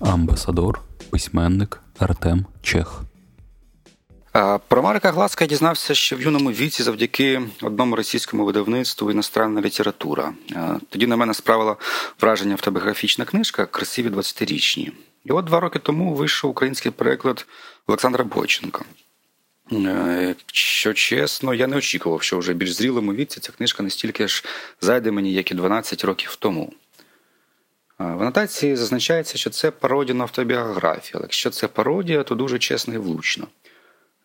Амбасадор, письменник Артем Чех. Про Марика Гласка я дізнався ще в юному віці завдяки одному російському видавництву іностранна література. Тоді на мене справила враження автобіографічна книжка Красиві 20-річні. І от два роки тому вийшов український переклад Олександра Бойченка. Е, що чесно, я не очікував, що вже більш зрілому віці ця книжка настільки ж зайде мені, як і 12 років тому. В анотації зазначається, що це пародія на автобіографію, але якщо це пародія, то дуже чесно і влучно.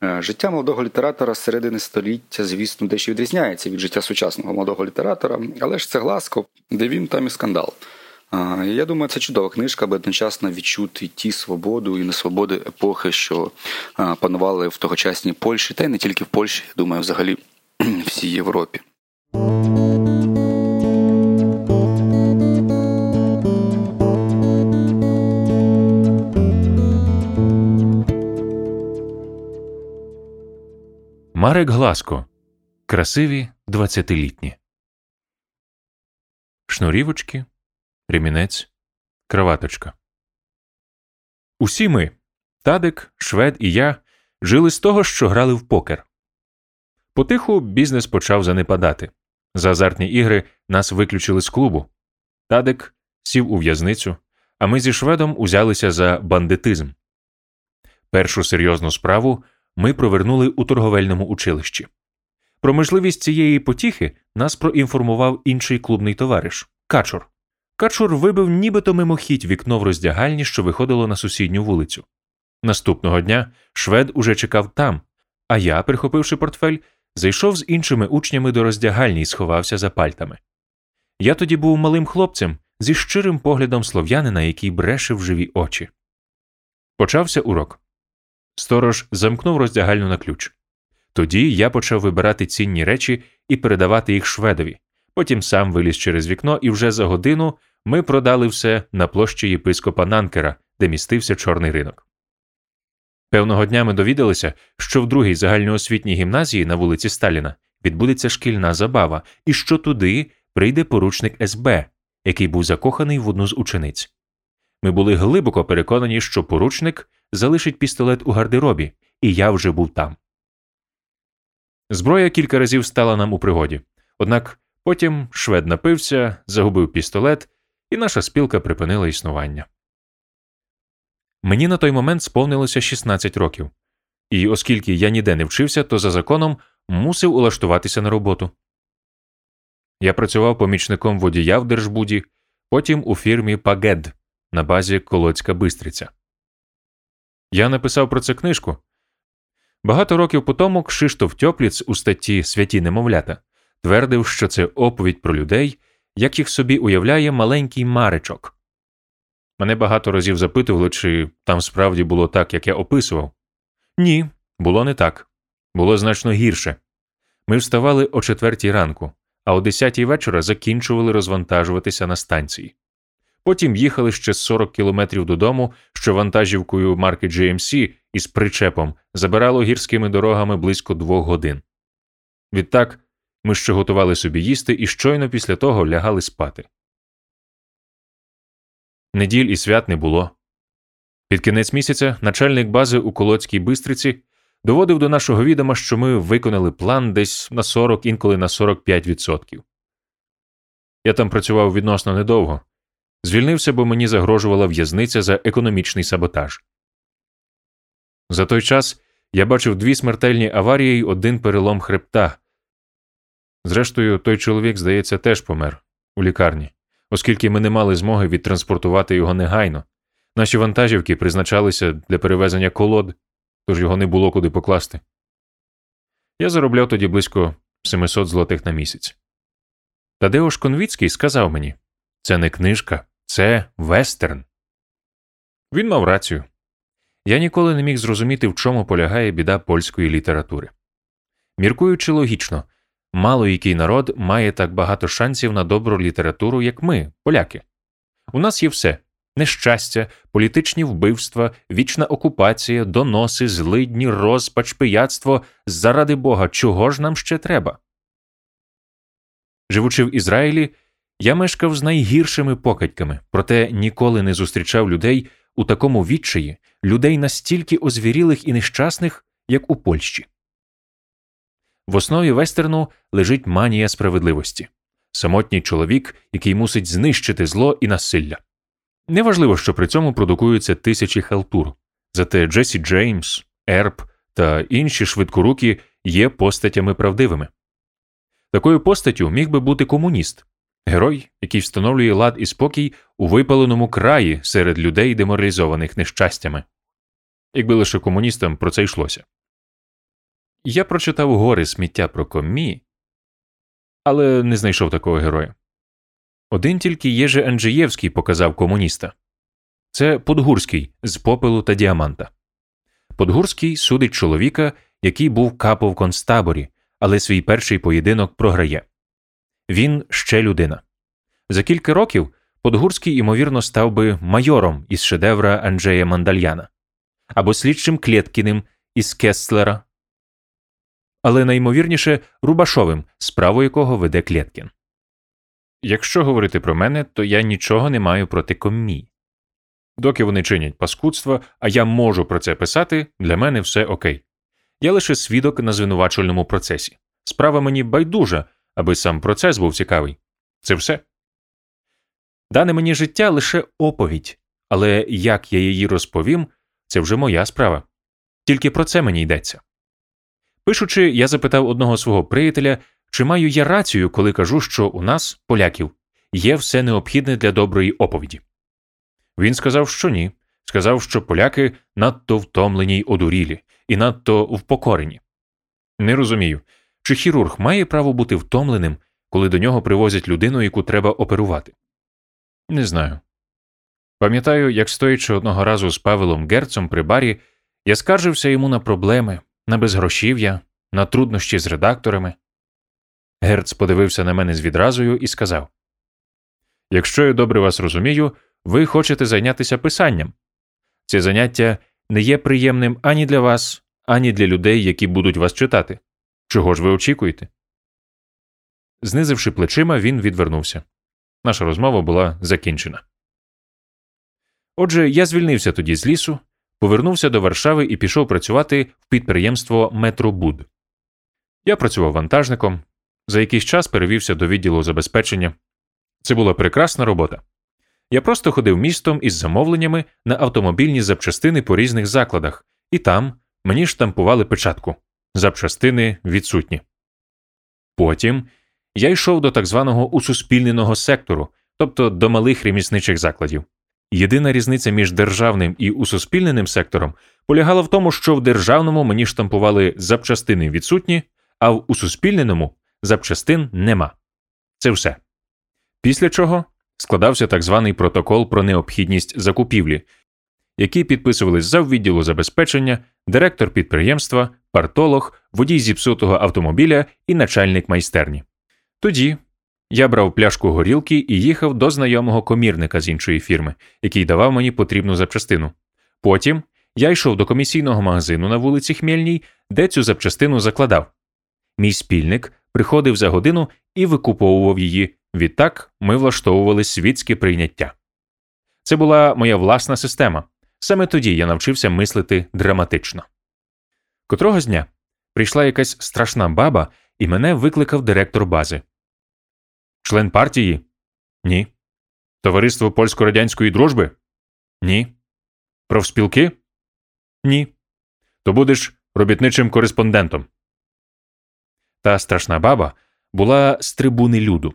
Е, життя молодого літератора середини століття, звісно, дещо відрізняється від життя сучасного молодого літератора, але ж це гласко, де він, там і скандал. Я думаю, це чудова книжка, аби одночасно відчути ті свободу і несвободи епохи, що панували в тогочасній Польщі, та й не тільки в Польщі, я думаю, взагалі всій Європі. Марек Гласко. Красиві двадцятилітні. Шнурівочки, ремінець, краваточка. Усі ми, Тадик, Швед і я, жили з того, що грали в покер. Потиху бізнес почав занепадати. За азартні ігри нас виключили з клубу. Тадик сів у в'язницю, а ми зі шведом узялися за бандитизм. Першу серйозну справу ми провернули у торговельному училищі. Про можливість цієї потіхи нас проінформував інший клубний товариш Качур. Качур вибив нібито мимохідь вікно в роздягальні, що виходило на сусідню вулицю. Наступного дня швед уже чекав там, а я, прихопивши портфель, зайшов з іншими учнями до роздягальні і сховався за пальтами. Я тоді був малим хлопцем зі щирим поглядом слов'янина, який бреше в живі очі. Почався урок. Сторож замкнув роздягальню на ключ. Тоді я почав вибирати цінні речі і передавати їх шведові. Потім сам виліз через вікно, і вже за годину ми продали все на площі єпископа Нанкера, де містився чорний ринок. Певного дня ми довідалися, що в другій загальноосвітній гімназії на вулиці Сталіна відбудеться шкільна забава, і що туди прийде поручник СБ, який був закоханий в одну з учениць. Ми були глибоко переконані, що поручник залишить пістолет у гардеробі, і я вже був там. Зброя кілька разів стала нам у пригоді, однак потім швед напився, загубив пістолет, і наша спілка припинила існування. Мені на той момент сповнилося 16 років, і оскільки я ніде не вчився, то за законом мусив улаштуватися на роботу. Я працював помічником водія в Держбуді, потім у фірмі Пагед на базі Колоцька Бистриця. Я написав про це книжку. Багато років по тому Кшиштоф Тьопліц у статті Святі немовлята твердив, що це оповідь про людей, як їх собі уявляє маленький маричок. Мене багато разів запитували, чи там справді було так, як я описував. Ні, було не так. Було значно гірше. Ми вставали о четвертій ранку, а о десятій вечора закінчували розвантажуватися на станції. Потім їхали ще 40 кілометрів додому, що вантажівкою марки GMC із причепом забирало гірськими дорогами близько двох годин. Відтак ми ще готували собі їсти і щойно після того лягали спати. Неділь і свят не було. Під кінець місяця начальник бази у Колоцькій Бистриці доводив до нашого відома, що ми виконали план десь на 40, інколи на 45%. Я там працював відносно недовго. Звільнився, бо мені загрожувала в'язниця за економічний саботаж. За той час я бачив дві смертельні аварії й один перелом хребта. Зрештою, той чоловік, здається, теж помер у лікарні, оскільки ми не мали змоги відтранспортувати його негайно. Наші вантажівки призначалися для перевезення колод, тож його не було куди покласти. Я заробляв тоді близько 700 злотих на місяць. Тадеош Конвіцький сказав мені це не книжка, це вестерн. Він мав рацію. Я ніколи не міг зрозуміти, в чому полягає біда польської літератури. Міркуючи логічно, мало який народ має так багато шансів на добру літературу, як ми, поляки. У нас є все нещастя, політичні вбивства, вічна окупація, доноси, злидні, розпач, пияцтво. Заради Бога, чого ж нам ще треба? Живучи в Ізраїлі, я мешкав з найгіршими покидьками, проте ніколи не зустрічав людей у такому відчаї, людей настільки озвірілих і нещасних, як у Польщі. В основі вестерну лежить манія справедливості самотній чоловік, який мусить знищити зло і насилля. Неважливо, що при цьому продукуються тисячі халтур, зате Джесі Джеймс, Ерб та інші швидкорукі є постатями правдивими. Такою постаттю міг би бути комуніст, герой, який встановлює лад і спокій у випаленому краї серед людей, деморалізованих нещастями. Якби лише комуністам про це йшлося. Я прочитав гори сміття про комі, але не знайшов такого героя. Один тільки Єже Анджієвський показав комуніста це Подгурський з попелу та діаманта. Подгурський судить чоловіка, який був капо в концтаборі, але свій перший поєдинок програє. Він ще людина. За кілька років Подгурський, ймовірно, став би майором із шедевра Анджея Мандальяна або слідчим Клєткіним із Кестлера, але найімовірніше Рубашовим, справу якого веде Клєткін. Якщо говорити про мене, то я нічого не маю проти коммі. Доки вони чинять паскудство, а я можу про це писати, для мене все окей. Я лише свідок на звинувачувальному процесі. Справа мені байдужа, аби сам процес був цікавий. Це все. Дане мені життя лише оповідь, але як я її розповім, це вже моя справа. Тільки про це мені йдеться. Пишучи, я запитав одного свого приятеля, чи маю я рацію, коли кажу, що у нас, поляків, є все необхідне для доброї оповіді. Він сказав, що ні. Сказав, що поляки надто втомлені й одурілі і надто впокорені. Не розумію, чи хірург має право бути втомленим, коли до нього привозять людину, яку треба оперувати? Не знаю. Пам'ятаю, як стоячи одного разу з Павелом Герцом при барі, я скаржився йому на проблеми, на безгрошів'я, на труднощі з редакторами. Герц подивився на мене з відразою і сказав: Якщо я добре вас розумію, ви хочете зайнятися писанням. Це заняття не є приємним ані для вас, ані для людей, які будуть вас читати. Чого ж ви очікуєте? Знизивши плечима, він відвернувся. Наша розмова була закінчена. Отже, я звільнився тоді з лісу, повернувся до Варшави і пішов працювати в підприємство Метробуд. Я працював вантажником, за якийсь час перевівся до відділу забезпечення. Це була прекрасна робота. Я просто ходив містом із замовленнями на автомобільні запчастини по різних закладах, і там мені штампували печатку запчастини відсутні. Потім я йшов до так званого усуспільненого сектору, тобто до малих ремісничих закладів. Єдина різниця між державним і усуспільненим сектором полягала в тому, що в державному мені штампували запчастини відсутні, а в усуспільненому запчастин нема. Це все. Після чого складався так званий протокол про необхідність закупівлі, який підписували заввідділу забезпечення, директор підприємства, партолог, водій зіпсутого автомобіля і начальник майстерні. Тоді я брав пляшку горілки і їхав до знайомого комірника з іншої фірми, який давав мені потрібну запчастину. Потім я йшов до комісійного магазину на вулиці Хмельній, де цю запчастину закладав. Мій спільник приходив за годину і викуповував її. Відтак ми влаштовували світське прийняття. Це була моя власна система. Саме тоді я навчився мислити драматично. Котрого з дня прийшла якась страшна баба, і мене викликав директор бази. Член партії? Ні. Товариство польсько-радянської дружби? Ні. Профспілки? Ні. То будеш робітничим кореспондентом. Та страшна баба була з трибуни люду.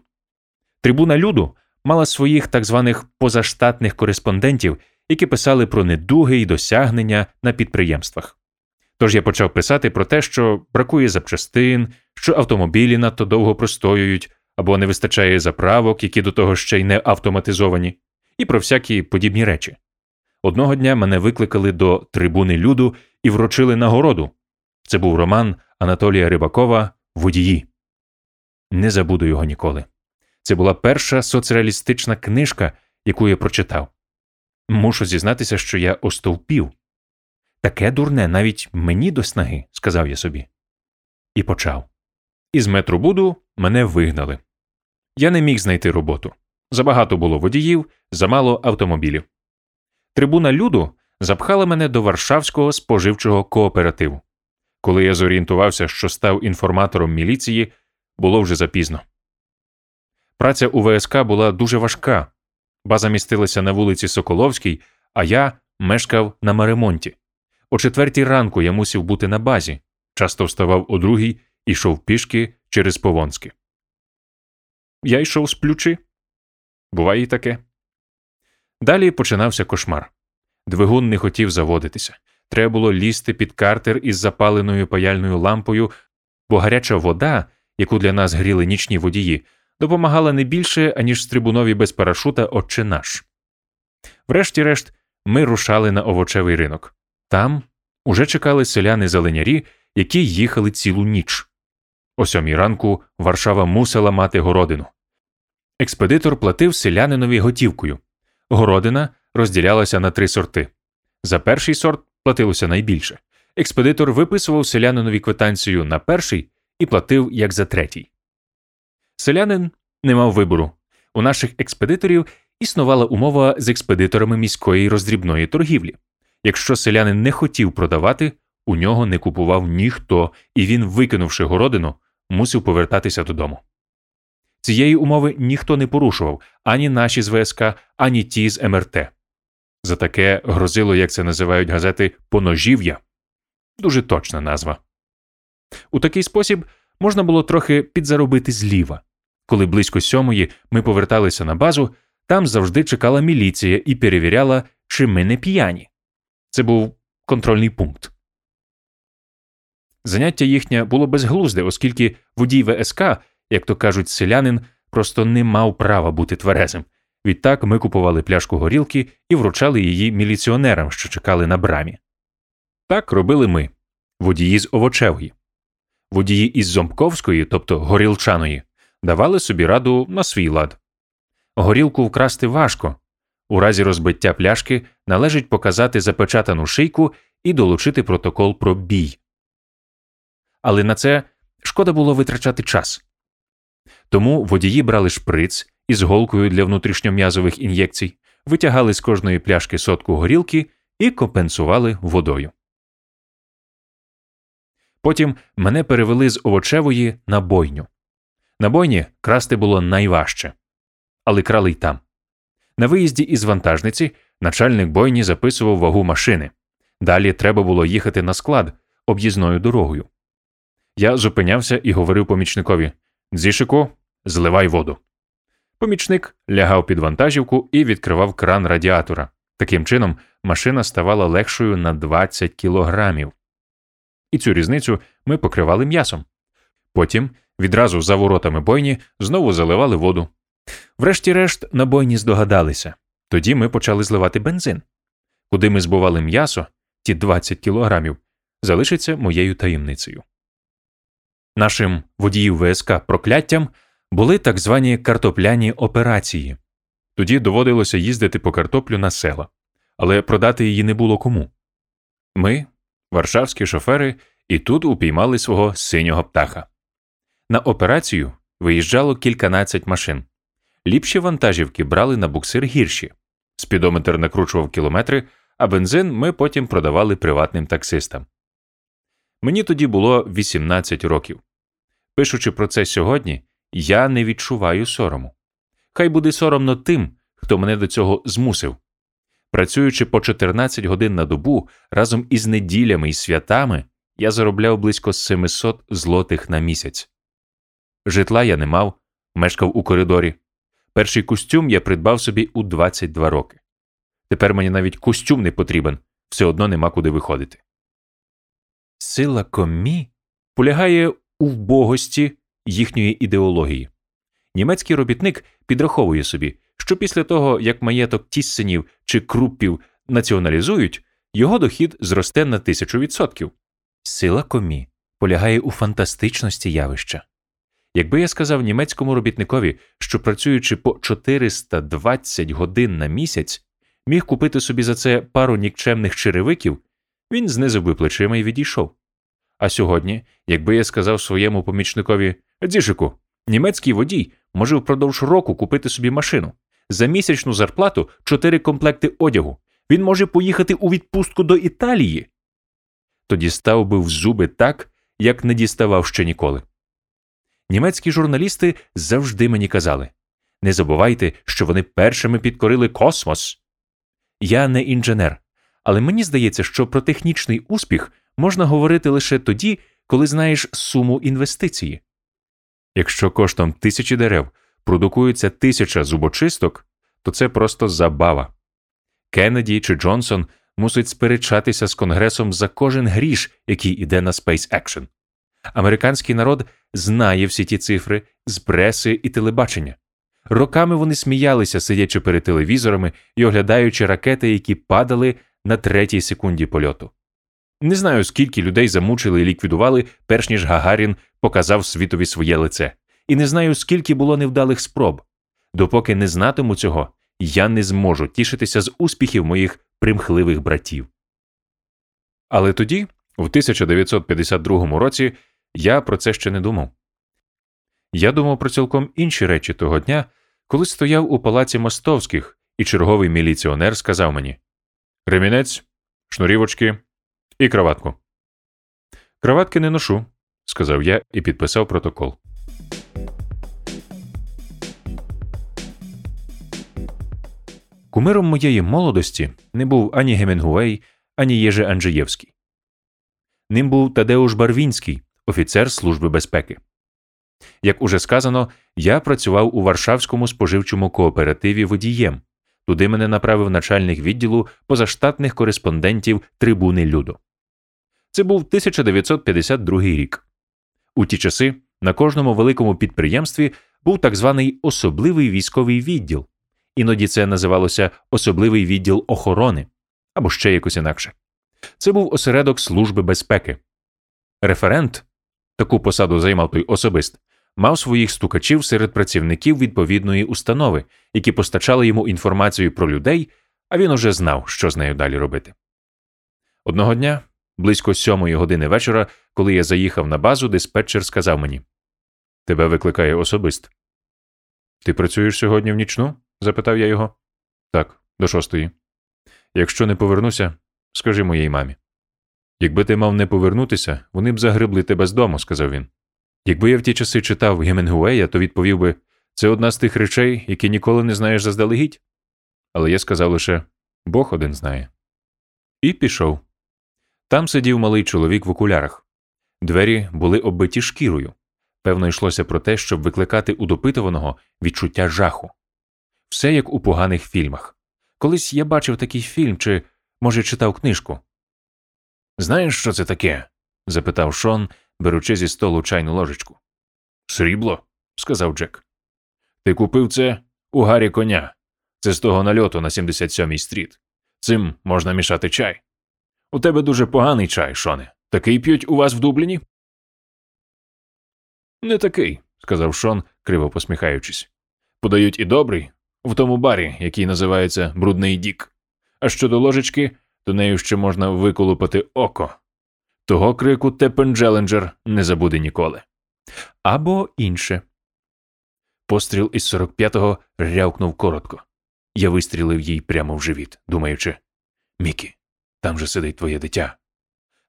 Трибуна люду мала своїх так званих позаштатних кореспондентів, які писали про недуги і досягнення на підприємствах. Тож я почав писати про те, що бракує запчастин, що автомобілі надто довго простоюють, або не вистачає заправок, які до того ще й не автоматизовані, і про всякі подібні речі. Одного дня мене викликали до трибуни люду і вручили нагороду. Це був роман Анатолія Рибакова Водії. Не забуду його ніколи. Це була перша соцреалістична книжка, яку я прочитав. Мушу зізнатися, що я остовпів. Таке дурне навіть мені до снаги, сказав я собі. І почав. Із метробуду мене вигнали. Я не міг знайти роботу. Забагато було водіїв, замало автомобілів. Трибуна люду запхала мене до Варшавського споживчого кооперативу. Коли я зорієнтувався, що став інформатором міліції, було вже запізно. Праця у ВСК була дуже важка. База містилася на вулиці Соколовській, а я мешкав на Маремонті. О четвертій ранку я мусив бути на базі, часто вставав о другій і йшов пішки через Повонське. Я йшов сплючи. Буває і таке. Далі починався кошмар. Двигун не хотів заводитися. Треба було лізти під картер із запаленою паяльною лампою, бо гаряча вода, яку для нас гріли нічні водії, допомагала не більше, аніж стрибунові без парашута отче наш. Врешті-решт, ми рушали на овочевий ринок. Там уже чекали селяни зеленярі, які їхали цілу ніч. О сьомій ранку Варшава мусила мати городину. Експедитор платив селянинові готівкою. Городина розділялася на три сорти. За перший сорт платилося найбільше. Експедитор виписував селянинові квитанцію на перший і платив як за третій. Селянин не мав вибору. У наших експедиторів існувала умова з експедиторами міської роздрібної торгівлі. Якщо селянин не хотів продавати, у нього не купував ніхто, і він, викинувши городину, мусив повертатися додому. Цієї умови ніхто не порушував ані наші з ВСК, ані ті з МРТ. За таке грозило, як це називають газети, поножів'я дуже точна назва. У такий спосіб можна було трохи підзаробити зліва. Коли близько сьомої ми поверталися на базу, там завжди чекала міліція і перевіряла, чи ми не п'яні. Це був контрольний пункт. Заняття їхнє було безглузде, оскільки водій ВСК, як то кажуть, селянин, просто не мав права бути тверезим. Відтак ми купували пляшку горілки і вручали її міліціонерам, що чекали на брамі. Так робили ми водії з Овочевої. Водії із Зомбковської, тобто горілчаної, давали собі раду на свій лад. Горілку вкрасти важко. У разі розбиття пляшки належить показати запечатану шийку і долучити протокол про бій. Але на це шкода було витрачати час. Тому водії брали шприц із голкою для внутрішньом'язових ін'єкцій, витягали з кожної пляшки сотку горілки і компенсували водою. Потім мене перевели з овочевої на бойню. На бойні красти було найважче, але крали й там. На виїзді із вантажниці начальник бойні записував вагу машини. Далі треба було їхати на склад об'їзною дорогою. Я зупинявся і говорив помічникові Дзішику, зливай воду. Помічник лягав під вантажівку і відкривав кран радіатора. Таким чином, машина ставала легшою на 20 кілограмів. І цю різницю ми покривали м'ясом. Потім, відразу за воротами бойні, знову заливали воду. Врешті-решт, на бойні здогадалися. Тоді ми почали зливати бензин. Куди ми збували м'ясо, ті 20 кілограмів, залишиться моєю таємницею. Нашим водіїв ВСК прокляттям були так звані картопляні операції. Тоді доводилося їздити по картоплю на села, але продати її не було кому. Ми, варшавські шофери, і тут упіймали свого синього птаха. На операцію виїжджало кільканадцять машин. Ліпші вантажівки брали на буксир гірші. Спідометр накручував кілометри, а бензин ми потім продавали приватним таксистам. Мені тоді було 18 років. Пишучи про це сьогодні, я не відчуваю сорому. Хай буде соромно тим, хто мене до цього змусив. Працюючи по 14 годин на добу разом із неділями і святами, я заробляв близько 700 злотих на місяць. Житла я не мав, мешкав у коридорі. Перший костюм я придбав собі у 22 роки. Тепер мені навіть костюм не потрібен, все одно нема куди виходити. Сила комі полягає у вбогості їхньої ідеології. німецький робітник підраховує собі, що після того, як маєток Тіссенів чи Круппів націоналізують, його дохід зросте на тисячу відсотків. Сила комі полягає у фантастичності явища. Якби я сказав німецькому робітникові, що працюючи по 420 годин на місяць, міг купити собі за це пару нікчемних черевиків, він знизив би плечима і відійшов. А сьогодні, якби я сказав своєму помічникові Дзішику, німецький водій може впродовж року купити собі машину, за місячну зарплату чотири комплекти одягу, він може поїхати у відпустку до Італії. Тоді став би в зуби так, як не діставав ще ніколи. Німецькі журналісти завжди мені казали не забувайте, що вони першими підкорили космос. Я не інженер, але мені здається, що про технічний успіх можна говорити лише тоді, коли знаєш суму інвестиції. Якщо коштом тисячі дерев продукується тисяча зубочисток, то це просто забава. Кеннеді чи Джонсон мусить сперечатися з Конгресом за кожен гріш, який іде на Space Action. Американський народ знає всі ті цифри з преси і телебачення. Роками вони сміялися, сидячи перед телевізорами і оглядаючи ракети, які падали на третій секунді польоту. Не знаю, скільки людей замучили і ліквідували, перш ніж Гагарін показав світові своє лице, і не знаю, скільки було невдалих спроб. Допоки не знатиму цього, я не зможу тішитися з успіхів моїх примхливих братів. Але тоді, в 1952 році, я про це ще не думав. Я думав про цілком інші речі того дня, коли стояв у палаці мостовських, і черговий міліціонер сказав мені Ремінець, шнурівочки і краватку. Краватки не ношу, сказав я і підписав протокол. Кумиром моєї молодості не був ані Гемінгуей, ані Єже Анджеєвський. Ним був Тадеуш Барвінський, офіцер Служби безпеки. Як уже сказано, я працював у Варшавському споживчому кооперативі водієм. Туди мене направив начальник відділу позаштатних кореспондентів трибуни Люду. Це був 1952 рік. У ті часи на кожному великому підприємстві був так званий особливий військовий відділ, іноді це називалося особливий відділ охорони або ще якось інакше. Це був осередок Служби безпеки. Референт таку посаду займав той особист, мав своїх стукачів серед працівників відповідної установи, які постачали йому інформацію про людей, а він уже знав, що з нею далі робити. Одного дня, близько сьомої години вечора, коли я заїхав на базу, диспетчер сказав мені Тебе викликає особист. Ти працюєш сьогодні в нічну? Запитав я його. Так, до шостої. Якщо не повернуся, скажи моїй мамі. Якби ти мав не повернутися, вони б загребли тебе з дому, сказав він. Якби я в ті часи читав Гемінгуея, то відповів би це одна з тих речей, які ніколи не знаєш заздалегідь. Але я сказав лише Бог один знає. І пішов. Там сидів малий чоловік в окулярах. Двері були оббиті шкірою. Певно, йшлося про те, щоб викликати у допитуваного відчуття жаху. Все як у поганих фільмах. Колись я бачив такий фільм чи, може, читав книжку. Знаєш, що це таке? запитав Шон, беручи зі столу чайну ложечку. Срібло, сказав Джек. Ти купив це у гарі коня. Це з того нальоту на 77-й стріт. Цим можна мішати чай. У тебе дуже поганий чай, Шоне. Такий п'ють у вас в Дубліні? Не такий, сказав Шон, криво посміхаючись. Подають і добрий в тому барі, який називається Брудний Дік. А щодо ложечки, то нею ще можна виколупати око. Того крику Тепен Джеленджер не забуде ніколи. Або інше. Постріл із 45-го рявкнув коротко. Я вистрілив їй прямо в живіт, думаючи Мікі, там же сидить твоє дитя.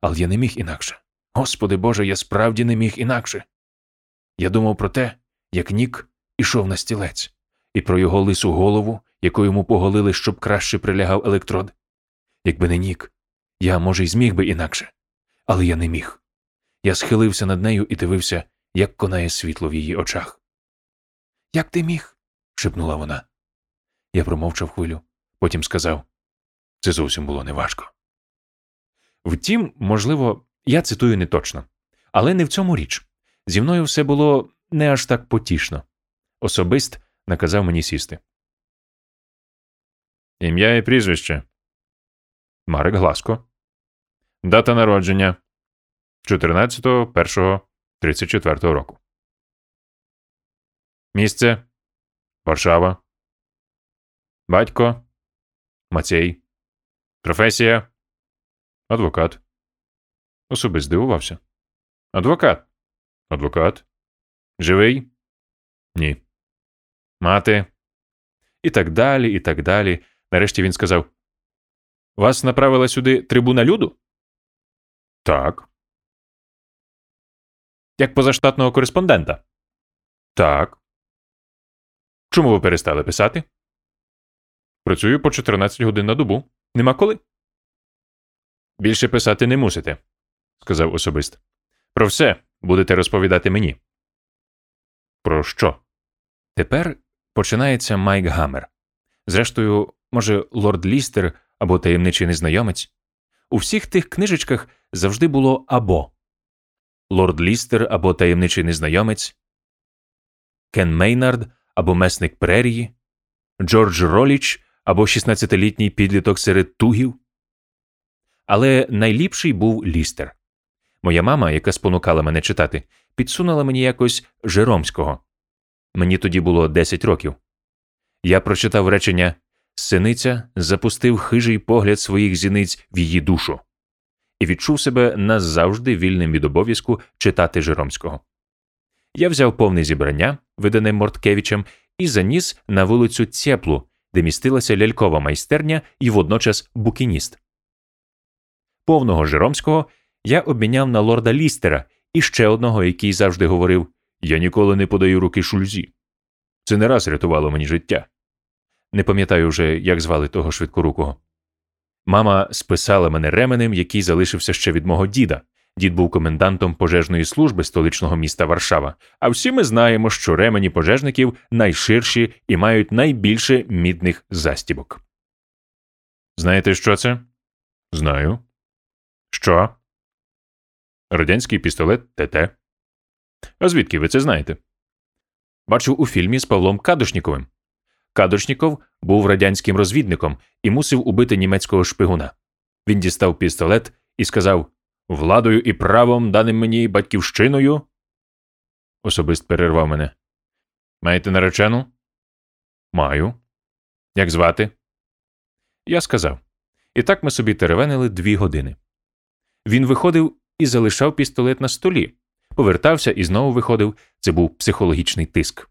Але я не міг інакше. Господи Боже, я справді не міг інакше. Я думав про те, як Нік ішов на стілець, і про його лису голову, яку йому поголили, щоб краще прилягав електрод. Якби не Нік, я, може, й зміг би інакше, але я не міг. Я схилився над нею і дивився, як конає світло в її очах. Як ти міг? шепнула вона. Я промовчав хвилю, потім сказав це зовсім було неважко. Втім, можливо, я цитую не точно, але не в цьому річ. Зі мною все було не аж так потішно. особист наказав мені сісти. Ім'я і прізвище. Марик Гласко. Дата народження 14.01.34 року. Місце Варшава. Батько Мацей. Професія Адвокат. Особисто здивувався. Адвокат. Адвокат. Живий? Ні. Мати. І так далі, і так далі. Нарешті він сказав: Вас направила сюди трибуна люду? Так. Як позаштатного кореспондента? Так. Чому ви перестали писати? Працюю по 14 годин на добу. Нема коли. Більше писати не мусите, сказав особист. Про все будете розповідати мені. Про що? Тепер починається Майк Гаммер. Зрештою, може, лорд Лістер або таємничий незнайомець. У всіх тих книжечках завжди було або Лорд Лістер або таємничий незнайомець, Кен Мейнард або месник Прерії, Джордж Роліч або 16-літній підліток серед тугів. Але найліпший був Лістер. Моя мама, яка спонукала мене читати, підсунула мені якось Жеромського. Мені тоді було 10 років. Я прочитав речення Синиця запустив хижий погляд своїх зіниць в її душу і відчув себе назавжди вільним від обов'язку читати Жеромського. Я взяв повне зібрання, видане Морткевичем, і заніс на вулицю Цеплу, де містилася лялькова майстерня і водночас букініст. Повного Жеромського я обміняв на лорда Лістера і ще одного, який завжди говорив Я ніколи не подаю руки шульзі. Це не раз рятувало мені життя. Не пам'ятаю вже, як звали того швидкорукого. Мама списала мене ременем, який залишився ще від мого діда. Дід був комендантом пожежної служби столичного міста Варшава. А всі ми знаємо, що ремені пожежників найширші і мають найбільше мідних застібок. Знаєте, що це? Знаю. Що? Радянський пістолет ТТ. А звідки ви це знаєте? Бачив у фільмі з Павлом Кадушніковим. Кадушніков був радянським розвідником і мусив убити німецького шпигуна. Він дістав пістолет і сказав Владою і правом, даним мені батьківщиною. Особист перервав мене. Маєте наречену? Маю. Як звати? Я сказав. І так ми собі теревенили дві години. Він виходив і залишав пістолет на столі, повертався і знову виходив. Це був психологічний тиск.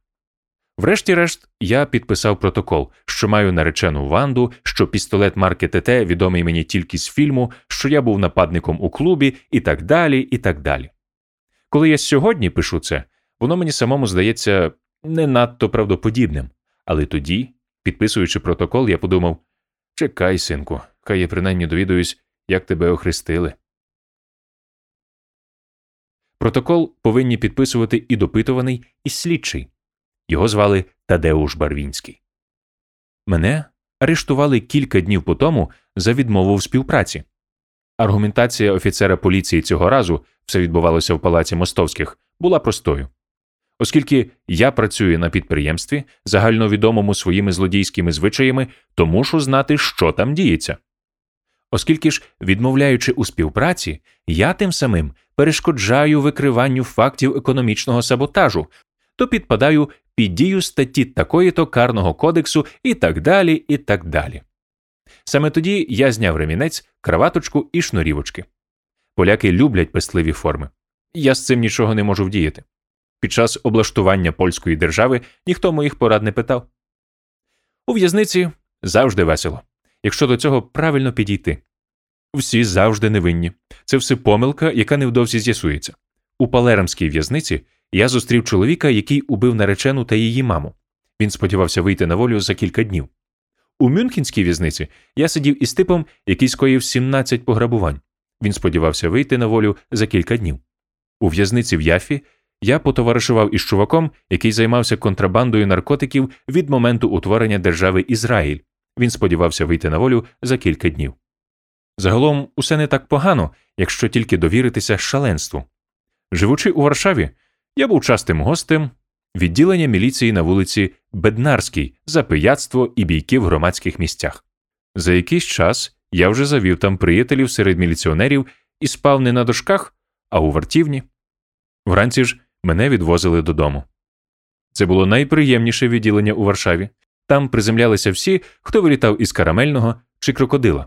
Врешті-решт, я підписав протокол, що маю наречену Ванду, що пістолет марки ТТ відомий мені тільки з фільму, що я був нападником у клубі, і так далі, і так далі. Коли я сьогодні пишу це, воно мені самому здається не надто правдоподібним. Але тоді, підписуючи протокол, я подумав чекай, синку, хай я принаймні довідуюсь, як тебе охрестили. Протокол повинні підписувати і допитуваний, і слідчий. Його звали Тадеуш Барвінський. Мене арештували кілька днів по тому за відмову в співпраці. Аргументація офіцера поліції цього разу все відбувалося в палаці Мостовських, була простою. Оскільки я працюю на підприємстві, загальновідомому своїми злодійськими звичаями, то мушу знати, що там діється. Оскільки ж, відмовляючи у співпраці, я тим самим перешкоджаю викриванню фактів економічного саботажу, то підпадаю під дію статті такої то карного кодексу і так далі, і так далі. Саме тоді я зняв ремінець, краваточку і шнурівочки. Поляки люблять пестливі форми. Я з цим нічого не можу вдіяти. Під час облаштування польської держави ніхто моїх порад не питав. У в'язниці завжди весело, якщо до цього правильно підійти. Всі завжди невинні. Це все помилка, яка невдовзі з'ясується. У Палерамській в'язниці я зустрів чоловіка, який убив наречену та її маму. Він сподівався вийти на волю за кілька днів. У Мюнхенській в'язниці я сидів із типом, який скоїв 17 пограбувань. Він сподівався вийти на волю за кілька днів. У в'язниці в Яфі я потоваришував із чуваком, який займався контрабандою наркотиків від моменту утворення держави Ізраїль. Він сподівався вийти на волю за кілька днів. Загалом усе не так погано, якщо тільки довіритися шаленству. Живучи у Варшаві, я був частим гостем відділення міліції на вулиці Беднарській за пияцтво і бійки в громадських місцях. За якийсь час я вже завів там приятелів серед міліціонерів і спав не на дошках, а у вартівні. Вранці ж мене відвозили додому. Це було найприємніше відділення у Варшаві. Там приземлялися всі, хто вилітав із карамельного чи крокодила.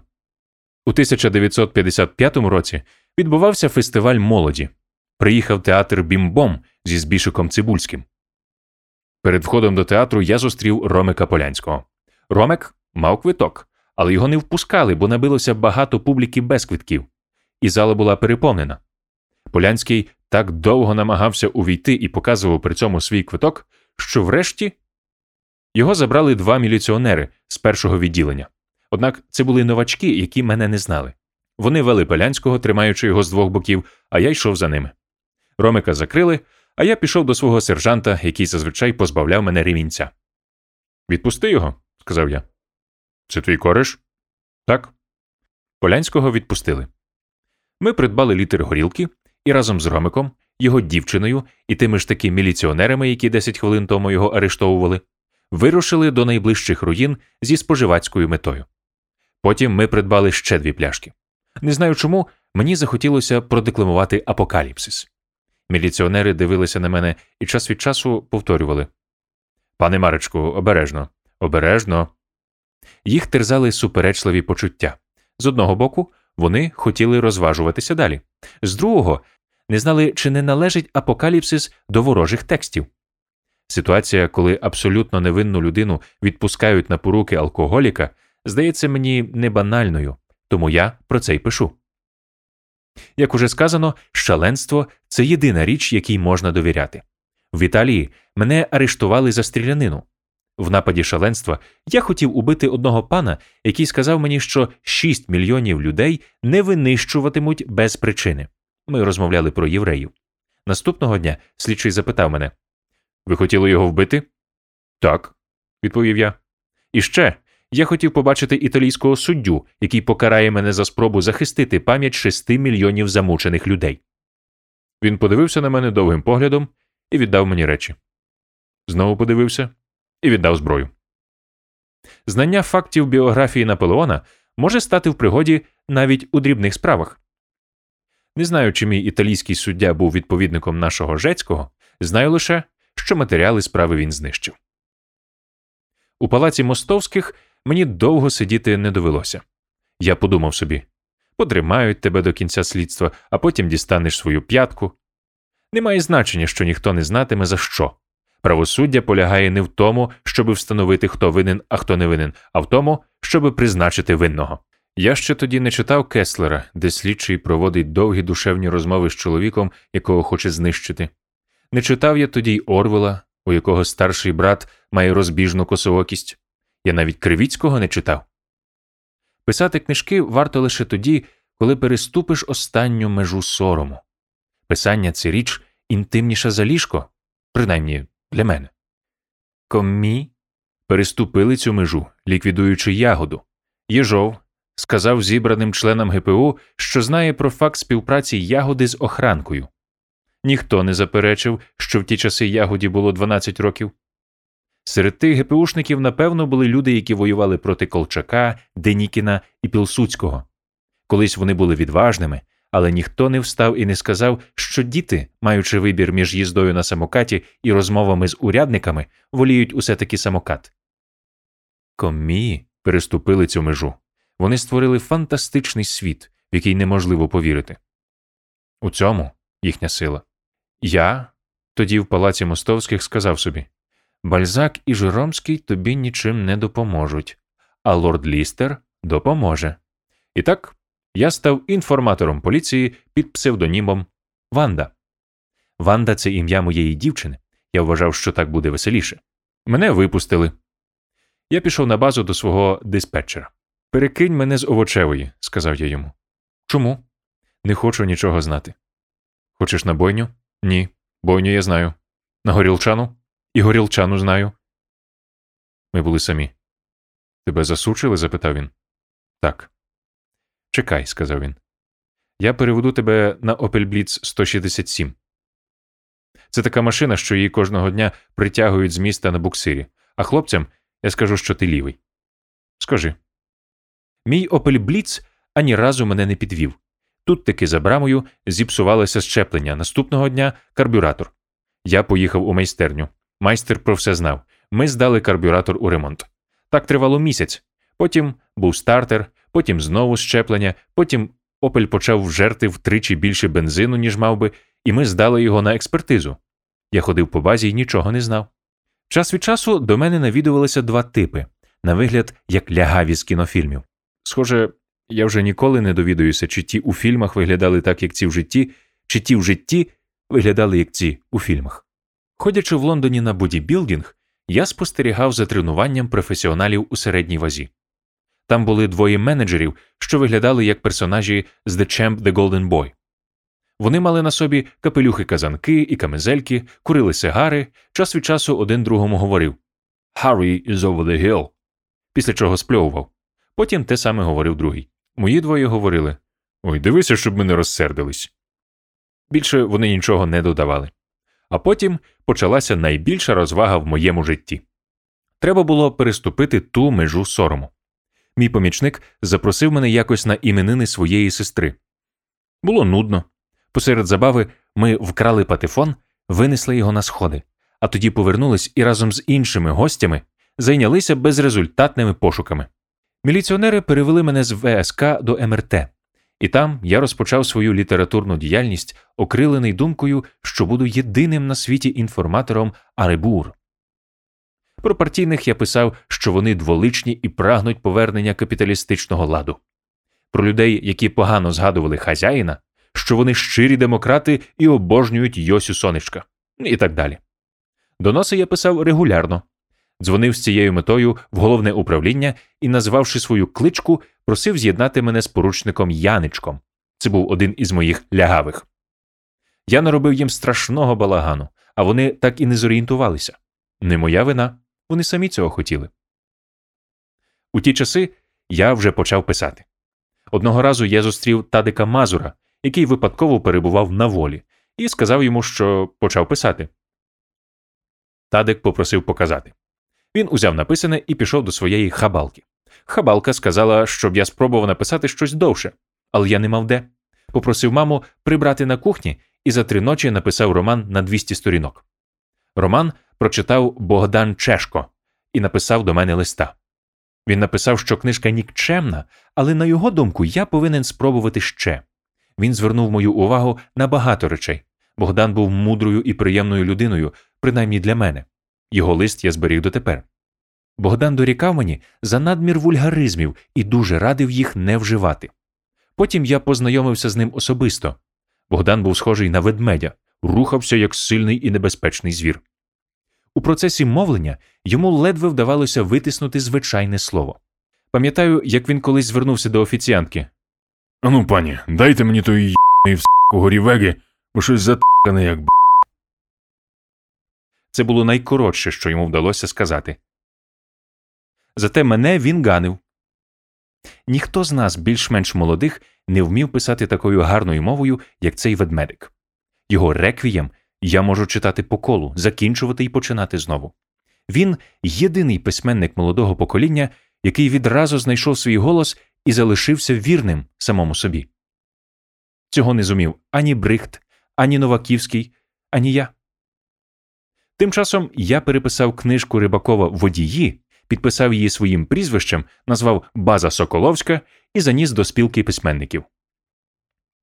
У 1955 році відбувався фестиваль молоді. Приїхав театр Бімбом зі Збішиком Цибульським. Перед входом до театру я зустрів Ромика Полянського. Ромик мав квиток, але його не впускали, бо набилося багато публіки без квитків, і зала була переповнена. Полянський так довго намагався увійти і показував при цьому свій квиток, що врешті його забрали два міліціонери з першого відділення. Однак це були новачки, які мене не знали. Вони вели Полянського, тримаючи його з двох боків, а я йшов за ними. Ромика закрили, а я пішов до свого сержанта, який зазвичай позбавляв мене ремінця. Відпусти його, сказав я. Це твій кореш? Так. Полянського відпустили. Ми придбали літр горілки і разом з Ромиком, його дівчиною і тими ж таки міліціонерами, які 10 хвилин тому його арештовували, вирушили до найближчих руїн зі споживацькою метою. Потім ми придбали ще дві пляшки. Не знаю чому, мені захотілося продекламувати апокаліпсис. Міліціонери дивилися на мене і час від часу повторювали Пане Маречку, обережно, обережно. Їх терзали суперечливі почуття. З одного боку, вони хотіли розважуватися далі, з другого, не знали, чи не належить апокаліпсис до ворожих текстів. Ситуація, коли абсолютно невинну людину відпускають на поруки алкоголіка, здається мені не банальною, тому я про це й пишу. Як уже сказано, шаленство це єдина річ, якій можна довіряти. В Італії мене арештували за стрілянину. В нападі шаленства я хотів убити одного пана, який сказав мені, що 6 мільйонів людей не винищуватимуть без причини. Ми розмовляли про євреїв. Наступного дня слідчий запитав мене Ви хотіли його вбити? Так, відповів я. І ще я хотів побачити італійського суддю, який покарає мене за спробу захистити пам'ять 6 мільйонів замучених людей. Він подивився на мене довгим поглядом і віддав мені речі. Знову подивився і віддав зброю. Знання фактів біографії Наполеона може стати в пригоді навіть у дрібних справах. Не знаю, чи мій італійський суддя був відповідником нашого жецького, знаю лише, що матеріали справи він знищив. У палаці мостовських мені довго сидіти не довелося. Я подумав собі потримають тебе до кінця слідства, а потім дістанеш свою п'ятку. Немає значення, що ніхто не знатиме за що. Правосуддя полягає не в тому, щоби встановити, хто винен, а хто не винен, а в тому, щоби призначити винного. Я ще тоді не читав Кеслера, де слідчий проводить довгі душевні розмови з чоловіком, якого хоче знищити. Не читав я тоді й Орвела, у якого старший брат має розбіжну косоокість. Я навіть Кривіцького не читав. Писати книжки варто лише тоді, коли переступиш останню межу сорому. Писання це річ інтимніша за ліжко, принаймні для мене. Коммі переступили цю межу, ліквідуючи ягоду. Єжов сказав зібраним членам ГПУ, що знає про факт співпраці ягоди з охранкою. Ніхто не заперечив, що в ті часи ягоді було 12 років. Серед тих ГПУшників, напевно, були люди, які воювали проти Колчака, Денікіна і Пілсуцького. Колись вони були відважними, але ніхто не встав і не сказав, що діти, маючи вибір між їздою на самокаті і розмовами з урядниками, воліють усе таки самокат. Комії переступили цю межу. Вони створили фантастичний світ, в який неможливо повірити. У цьому їхня сила. Я тоді в палаці мостовських сказав собі Бальзак і Жиромський тобі нічим не допоможуть, а лорд Лістер допоможе. І так я став інформатором поліції під псевдонімом Ванда. Ванда це ім'я моєї дівчини. Я вважав, що так буде веселіше. Мене випустили. Я пішов на базу до свого диспетчера. Перекинь мене з овочевої, сказав я йому. Чому? Не хочу нічого знати. Хочеш на бойню? Ні. Бойню я знаю. На горілчану? І горілчану знаю. Ми були самі. Тебе засучили? запитав він. Так. Чекай, сказав він. Я переведу тебе на Опельбліц 167. Це така машина, що її кожного дня притягують з міста на буксирі, а хлопцям я скажу, що ти лівий. Скажи. Мій Blitz ані разу мене не підвів. Тут таки за брамою зіпсувалося щеплення. Наступного дня карбюратор. Я поїхав у майстерню. Майстер про все знав. Ми здали карбюратор у ремонт. Так тривало місяць. Потім був стартер, потім знову щеплення, потім Опель почав вжерти втричі більше бензину, ніж мав би, і ми здали його на експертизу. Я ходив по базі і нічого не знав. Час від часу до мене навідувалися два типи на вигляд, як лягаві з кінофільмів. Схоже, я вже ніколи не довідуюся, чи ті у фільмах виглядали так, як ці в житті, чи ті в житті виглядали як ці у фільмах. Ходячи в Лондоні на бодібілдинг, я спостерігав за тренуванням професіоналів у середній вазі. Там були двоє менеджерів, що виглядали як персонажі з The Champ The Golden Boy. Вони мали на собі капелюхи казанки і камизельки, курили сигари, час від часу один другому говорив Harry is over the hill, після чого спльовував. Потім те саме говорив другий. Мої двоє говорили Ой, дивися, щоб ми не розсердились. Більше вони нічого не додавали. А потім почалася найбільша розвага в моєму житті. Треба було переступити ту межу сорому. Мій помічник запросив мене якось на іменини своєї сестри. Було нудно. Посеред забави ми вкрали патефон, винесли його на сходи, а тоді повернулись і разом з іншими гостями зайнялися безрезультатними пошуками. Міліціонери перевели мене з ВСК до МРТ, і там я розпочав свою літературну діяльність, окрилений думкою, що буду єдиним на світі інформатором Аребур. Про партійних я писав, що вони дволичні і прагнуть повернення капіталістичного ладу. Про людей, які погано згадували хазяїна, що вони щирі демократи і обожнюють Йосю Сонечка, і так далі. Доноси я писав регулярно, дзвонив з цією метою в головне управління і, назвавши свою кличку, просив з'єднати мене з поручником Яничком. Це був один із моїх лягавих. Я наробив їм страшного балагану, а вони так і не зорієнтувалися. Не моя вина, вони самі цього хотіли. У ті часи я вже почав писати. Одного разу я зустрів Тадика Мазура, який випадково перебував на волі, і сказав йому, що почав писати. Тадик попросив показати. Він узяв написане і пішов до своєї хабалки. Хабалка сказала, щоб я спробував написати щось довше, але я не мав де. Попросив маму прибрати на кухні і за три ночі написав роман на 200 сторінок. Роман прочитав Богдан Чешко і написав до мене листа. Він написав, що книжка нікчемна, але на його думку я повинен спробувати ще. Він звернув мою увагу на багато речей. Богдан був мудрою і приємною людиною, принаймні для мене. Його лист я зберіг дотепер. Богдан дорікав мені за надмір вульгаризмів і дуже радив їх не вживати. Потім я познайомився з ним особисто. Богдан був схожий на ведмедя, рухався як сильний і небезпечний звір. У процесі мовлення йому ледве вдавалося витиснути звичайне слово. Пам'ятаю, як він колись звернувся до офіціантки. Ану, пані, дайте мені тої й**ної в горівеги, бо щось затикане, як б. Це було найкоротше, що йому вдалося сказати. Зате мене він ганив. Ніхто з нас, більш-менш молодих, не вмів писати такою гарною мовою, як цей ведмедик. Його реквієм я можу читати по колу, закінчувати і починати знову. Він єдиний письменник молодого покоління, який відразу знайшов свій голос і залишився вірним самому собі. Цього не зумів ані Брихт, ані Новаківський, ані я. Тим часом я переписав книжку Рибакова Водії, підписав її своїм прізвищем, назвав База Соколовська і заніс до спілки письменників.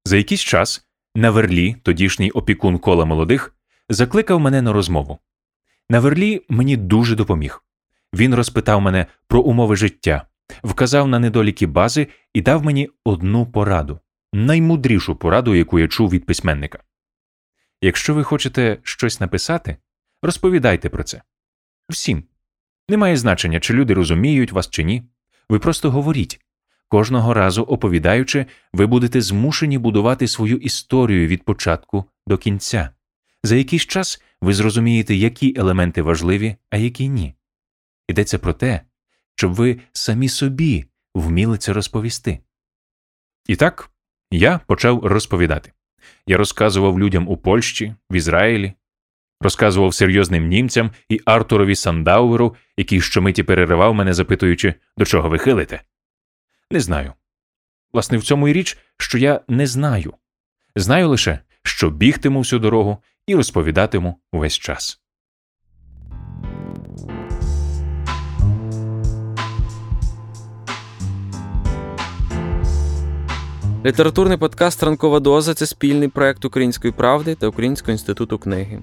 За якийсь час Наверлі, тодішній опікун кола молодих, закликав мене на розмову. Наверлі мені дуже допоміг. Він розпитав мене про умови життя, вказав на недоліки бази і дав мені одну пораду наймудрішу пораду, яку я чув від письменника. Якщо ви хочете щось написати, розповідайте про це. Всім. Немає значення, чи люди розуміють вас чи ні. Ви просто говоріть. Кожного разу оповідаючи, ви будете змушені будувати свою історію від початку до кінця. За якийсь час ви зрозумієте, які елементи важливі, а які ні. Йдеться про те, щоб ви самі собі вміли це розповісти. І так я почав розповідати. Я розказував людям у Польщі, в Ізраїлі, розказував серйозним німцям і Артурові Сандауеру, який щомиті переривав мене, запитуючи, до чого ви хилите. Не знаю. Власне, в цьому і річ, що я не знаю. Знаю лише, що бігтиму всю дорогу і розповідатиму увесь час. Літературний подкаст Ранкова доза це спільний проект Української правди та Українського інституту книги.